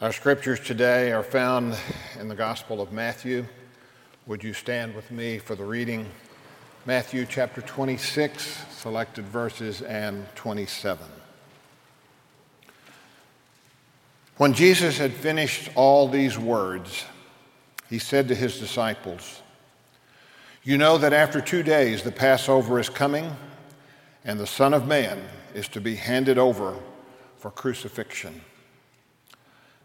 Our scriptures today are found in the Gospel of Matthew. Would you stand with me for the reading? Matthew chapter 26, selected verses, and 27. When Jesus had finished all these words, he said to his disciples, You know that after two days the Passover is coming, and the Son of Man is to be handed over for crucifixion.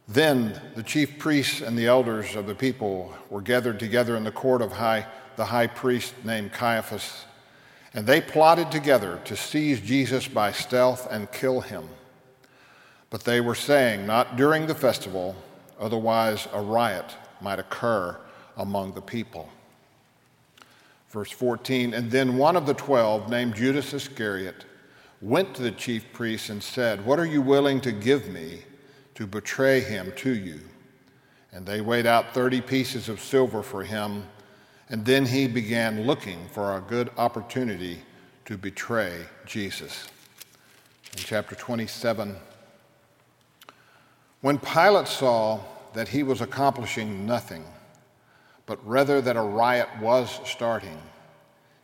Then the chief priests and the elders of the people were gathered together in the court of high, the high priest named Caiaphas, and they plotted together to seize Jesus by stealth and kill him. But they were saying, Not during the festival, otherwise a riot might occur among the people. Verse 14 And then one of the twelve, named Judas Iscariot, went to the chief priests and said, What are you willing to give me to betray him to you? And they weighed out 30 pieces of silver for him. And then he began looking for a good opportunity to betray Jesus. In chapter 27, when Pilate saw that he was accomplishing nothing, but rather that a riot was starting,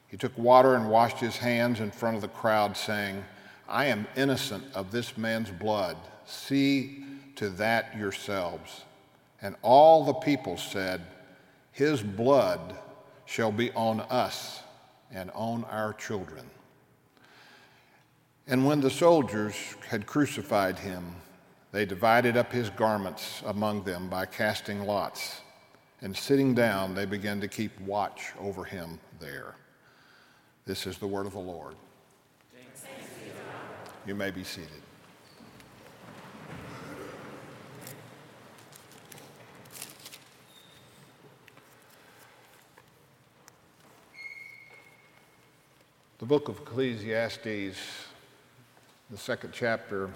he took water and washed his hands in front of the crowd, saying, I am innocent of this man's blood. See to that yourselves. And all the people said, His blood shall be on us and on our children. And when the soldiers had crucified him, they divided up his garments among them by casting lots. And sitting down, they began to keep watch over him there. This is the word of the Lord. You may be seated. The book of Ecclesiastes, the second chapter,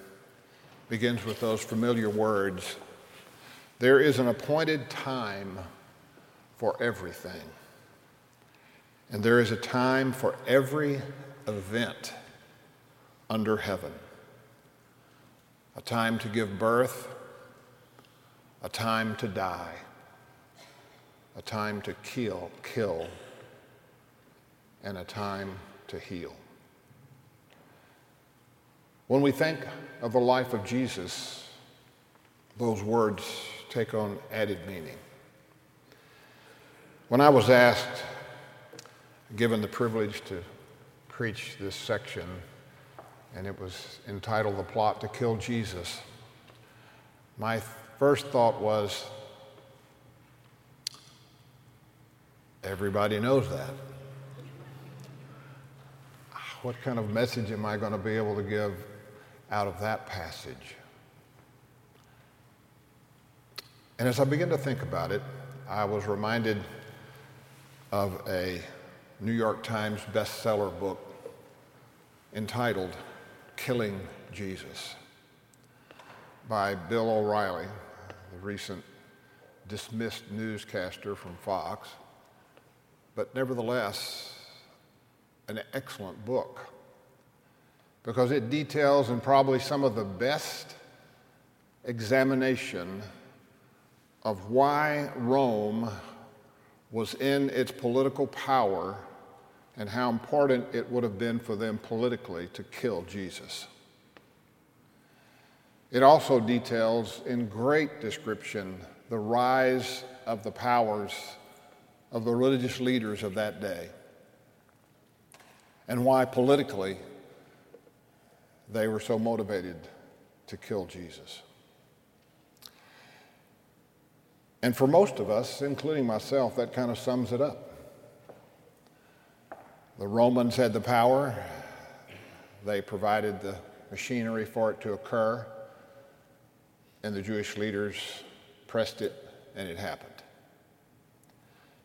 begins with those familiar words There is an appointed time for everything, and there is a time for every event under heaven. A time to give birth, a time to die, a time to kill, kill, and a time to heal. When we think of the life of Jesus, those words take on added meaning. When I was asked, given the privilege to preach this section, and it was entitled The Plot to Kill Jesus, my first thought was everybody knows that. What kind of message am I going to be able to give out of that passage? And as I began to think about it, I was reminded of a New York Times bestseller book entitled Killing Jesus by Bill O'Reilly, the recent dismissed newscaster from Fox. But nevertheless, an excellent book because it details in probably some of the best examination of why Rome was in its political power and how important it would have been for them politically to kill Jesus. It also details in great description the rise of the powers of the religious leaders of that day and why politically they were so motivated to kill Jesus. And for most of us, including myself, that kind of sums it up. The Romans had the power, they provided the machinery for it to occur, and the Jewish leaders pressed it, and it happened.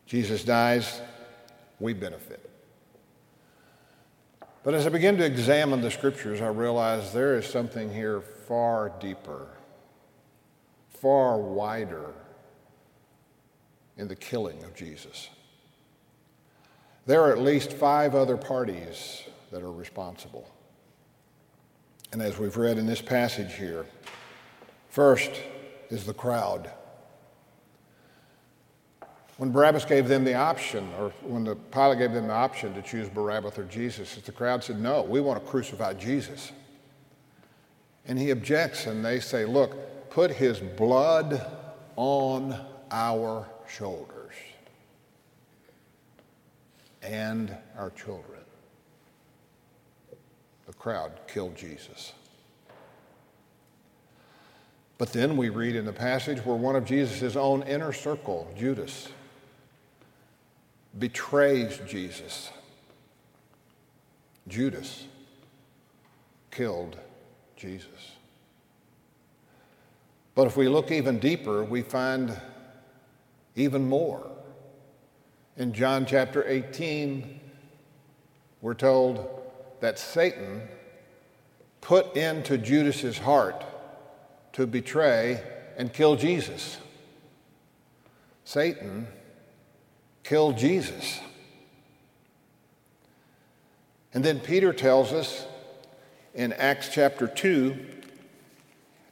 Jesus dies, we benefit. But as I begin to examine the scriptures, I realize there is something here far deeper, far wider in the killing of Jesus. There are at least five other parties that are responsible. And as we've read in this passage here, first, is the crowd. When Barabbas gave them the option, or when the Pilate gave them the option to choose Barabbas or Jesus, the crowd said, No, we want to crucify Jesus. And he objects, and they say, Look, put his blood on our shoulders and our children. The crowd killed Jesus. But then we read in the passage where one of Jesus' own inner circle, Judas, betrays Jesus. Judas killed Jesus. But if we look even deeper, we find even more. In John chapter 18, we're told that Satan put into Judas's heart to betray and kill Jesus. Satan killed Jesus. And then Peter tells us in Acts chapter 2,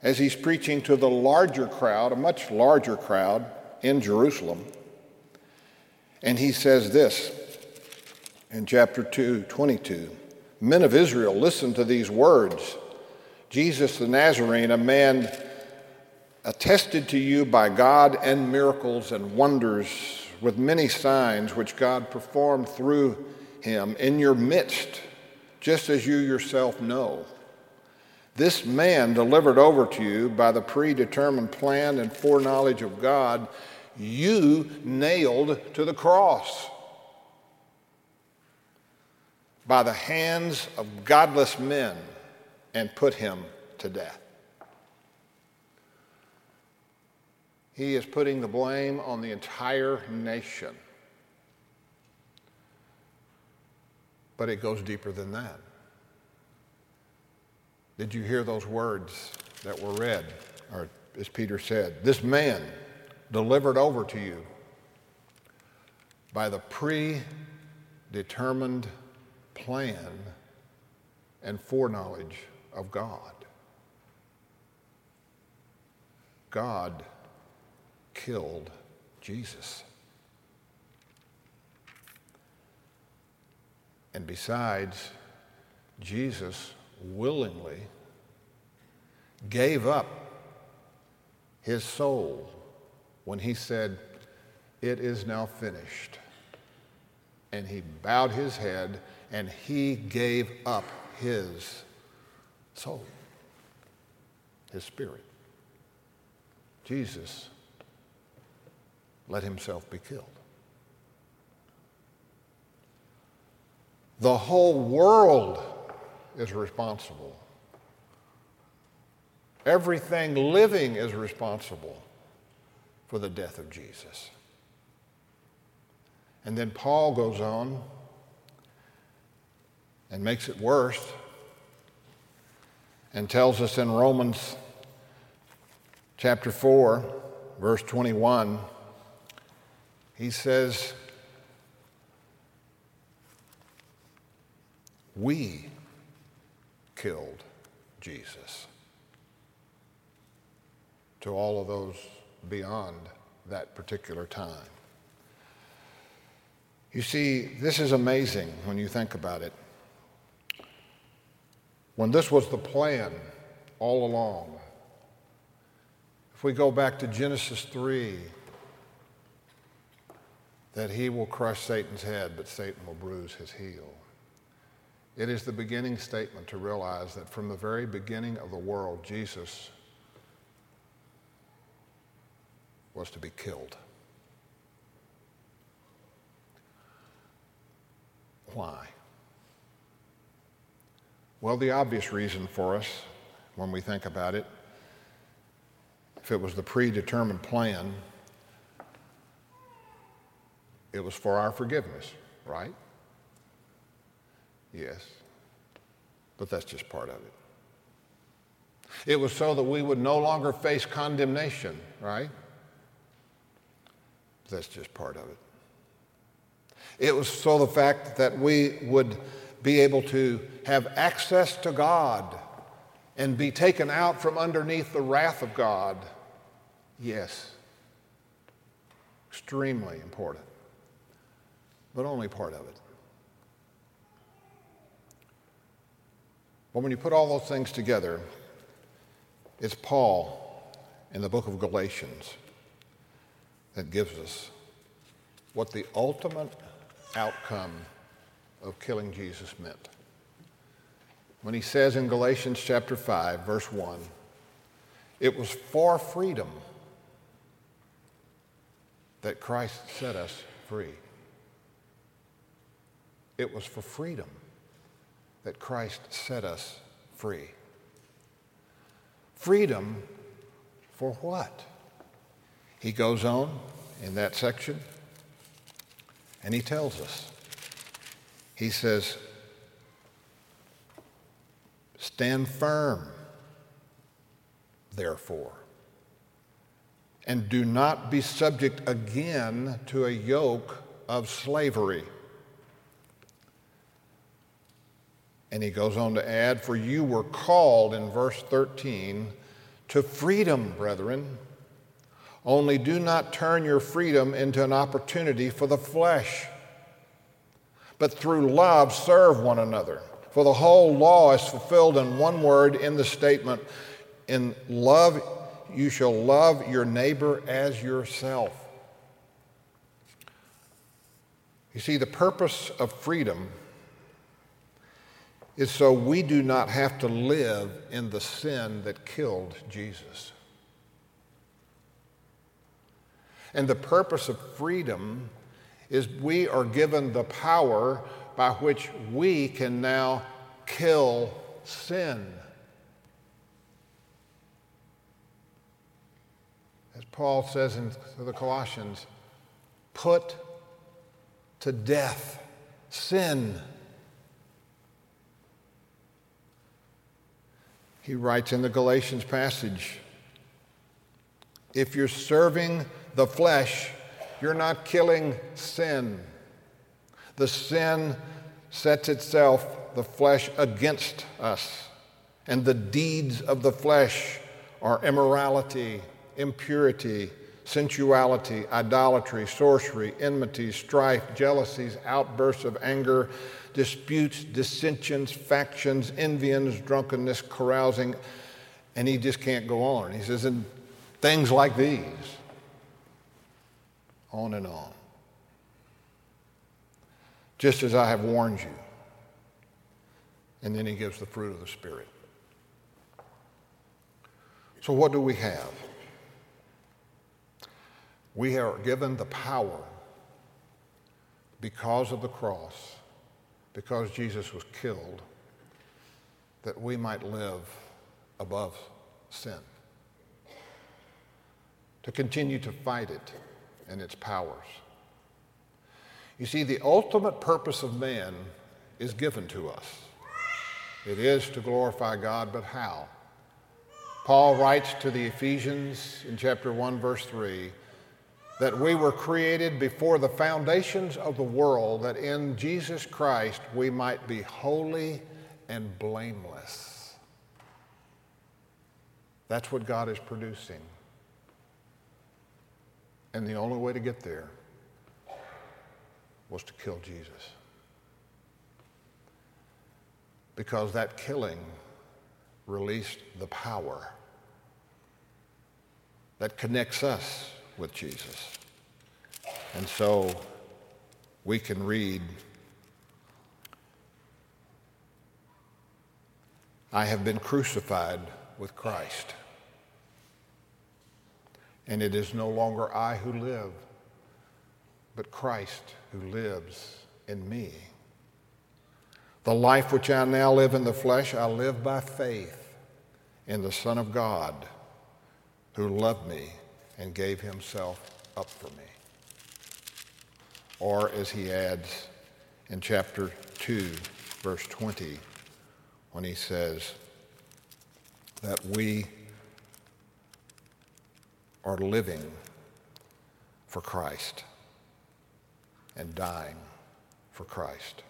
as he's preaching to the larger crowd, a much larger crowd in Jerusalem, and he says this in chapter 2, 22 Men of Israel, listen to these words. Jesus the Nazarene, a man attested to you by God and miracles and wonders with many signs which God performed through him in your midst, just as you yourself know. This man delivered over to you by the predetermined plan and foreknowledge of God, you nailed to the cross by the hands of godless men and put him to death. He is putting the blame on the entire nation. But it goes deeper than that. Did you hear those words that were read? Or as Peter said, this man delivered over to you by the predetermined plan and foreknowledge of God. God killed Jesus. And besides, Jesus willingly gave up his soul when he said, It is now finished. And he bowed his head and he gave up his soul, his spirit. Jesus let himself be killed. The whole world is responsible. Everything living is responsible for the death of Jesus. And then Paul goes on and makes it worse and tells us in Romans chapter 4, verse 21, he says, We killed Jesus. To all of those beyond that particular time. You see, this is amazing when you think about it. When this was the plan all along, if we go back to Genesis 3, that he will crush Satan's head, but Satan will bruise his heel. It is the beginning statement to realize that from the very beginning of the world, Jesus was to be killed. Why? Well, the obvious reason for us, when we think about it, if it was the predetermined plan, it was for our forgiveness, right? Yes. But that's just part of it. It was so that we would no longer face condemnation, right? That's just part of it. It was so the fact that we would be able to have access to God and be taken out from underneath the wrath of God Yes. Extremely important. But only part of it. But when you put all those things together, it's Paul in the book of Galatians that gives us what the ultimate outcome of killing Jesus meant. When he says in Galatians chapter 5, verse 1, it was for freedom that Christ set us free. It was for freedom that Christ set us free. Freedom for what? He goes on in that section and he tells us. He says, Stand firm, therefore, and do not be subject again to a yoke of slavery. And he goes on to add, For you were called, in verse 13, to freedom, brethren. Only do not turn your freedom into an opportunity for the flesh, but through love serve one another. For the whole law is fulfilled in one word in the statement In love, you shall love your neighbor as yourself. You see, the purpose of freedom is so we do not have to live in the sin that killed Jesus. And the purpose of freedom is we are given the power by which we can now kill sin. As Paul says in the Colossians, put to death sin. He writes in the Galatians passage if you're serving the flesh, you're not killing sin. The sin sets itself, the flesh, against us. And the deeds of the flesh are immorality, impurity, sensuality, idolatry, sorcery, enmity, strife, jealousies, outbursts of anger, disputes, dissensions, factions, envyings, drunkenness, carousing, and he just can't go on. He says, and things like these, on and on. Just as I have warned you. And then he gives the fruit of the Spirit. So, what do we have? We are given the power because of the cross because Jesus was killed, that we might live above sin, to continue to fight it and its powers. You see, the ultimate purpose of man is given to us. It is to glorify God, but how? Paul writes to the Ephesians in chapter 1, verse 3 that we were created before the foundations of the world, that in Jesus Christ we might be holy and blameless. That's what God is producing. And the only way to get there was to kill Jesus. Because that killing released the power that connects us with Jesus. And so we can read, I have been crucified with Christ. And it is no longer I who live, but Christ who lives in me. The life which I now live in the flesh, I live by faith in the Son of God who loved me and gave himself up for me. Or as he adds in chapter 2, verse 20, when he says that we are living for Christ and dying for Christ.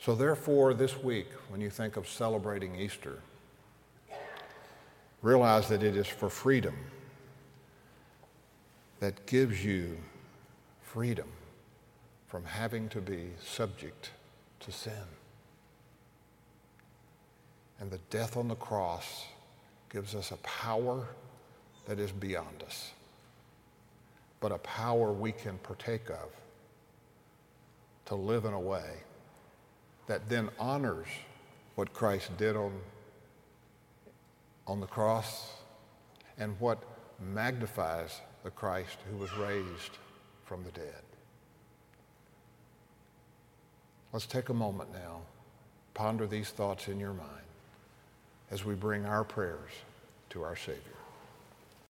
So, therefore, this week, when you think of celebrating Easter, Realize that it is for freedom that gives you freedom from having to be subject to sin. And the death on the cross gives us a power that is beyond us, but a power we can partake of to live in a way that then honors what Christ did on, on the cross and what magnifies the Christ who was raised from the dead. Let's take a moment now, ponder these thoughts in your mind as we bring our prayers to our Savior.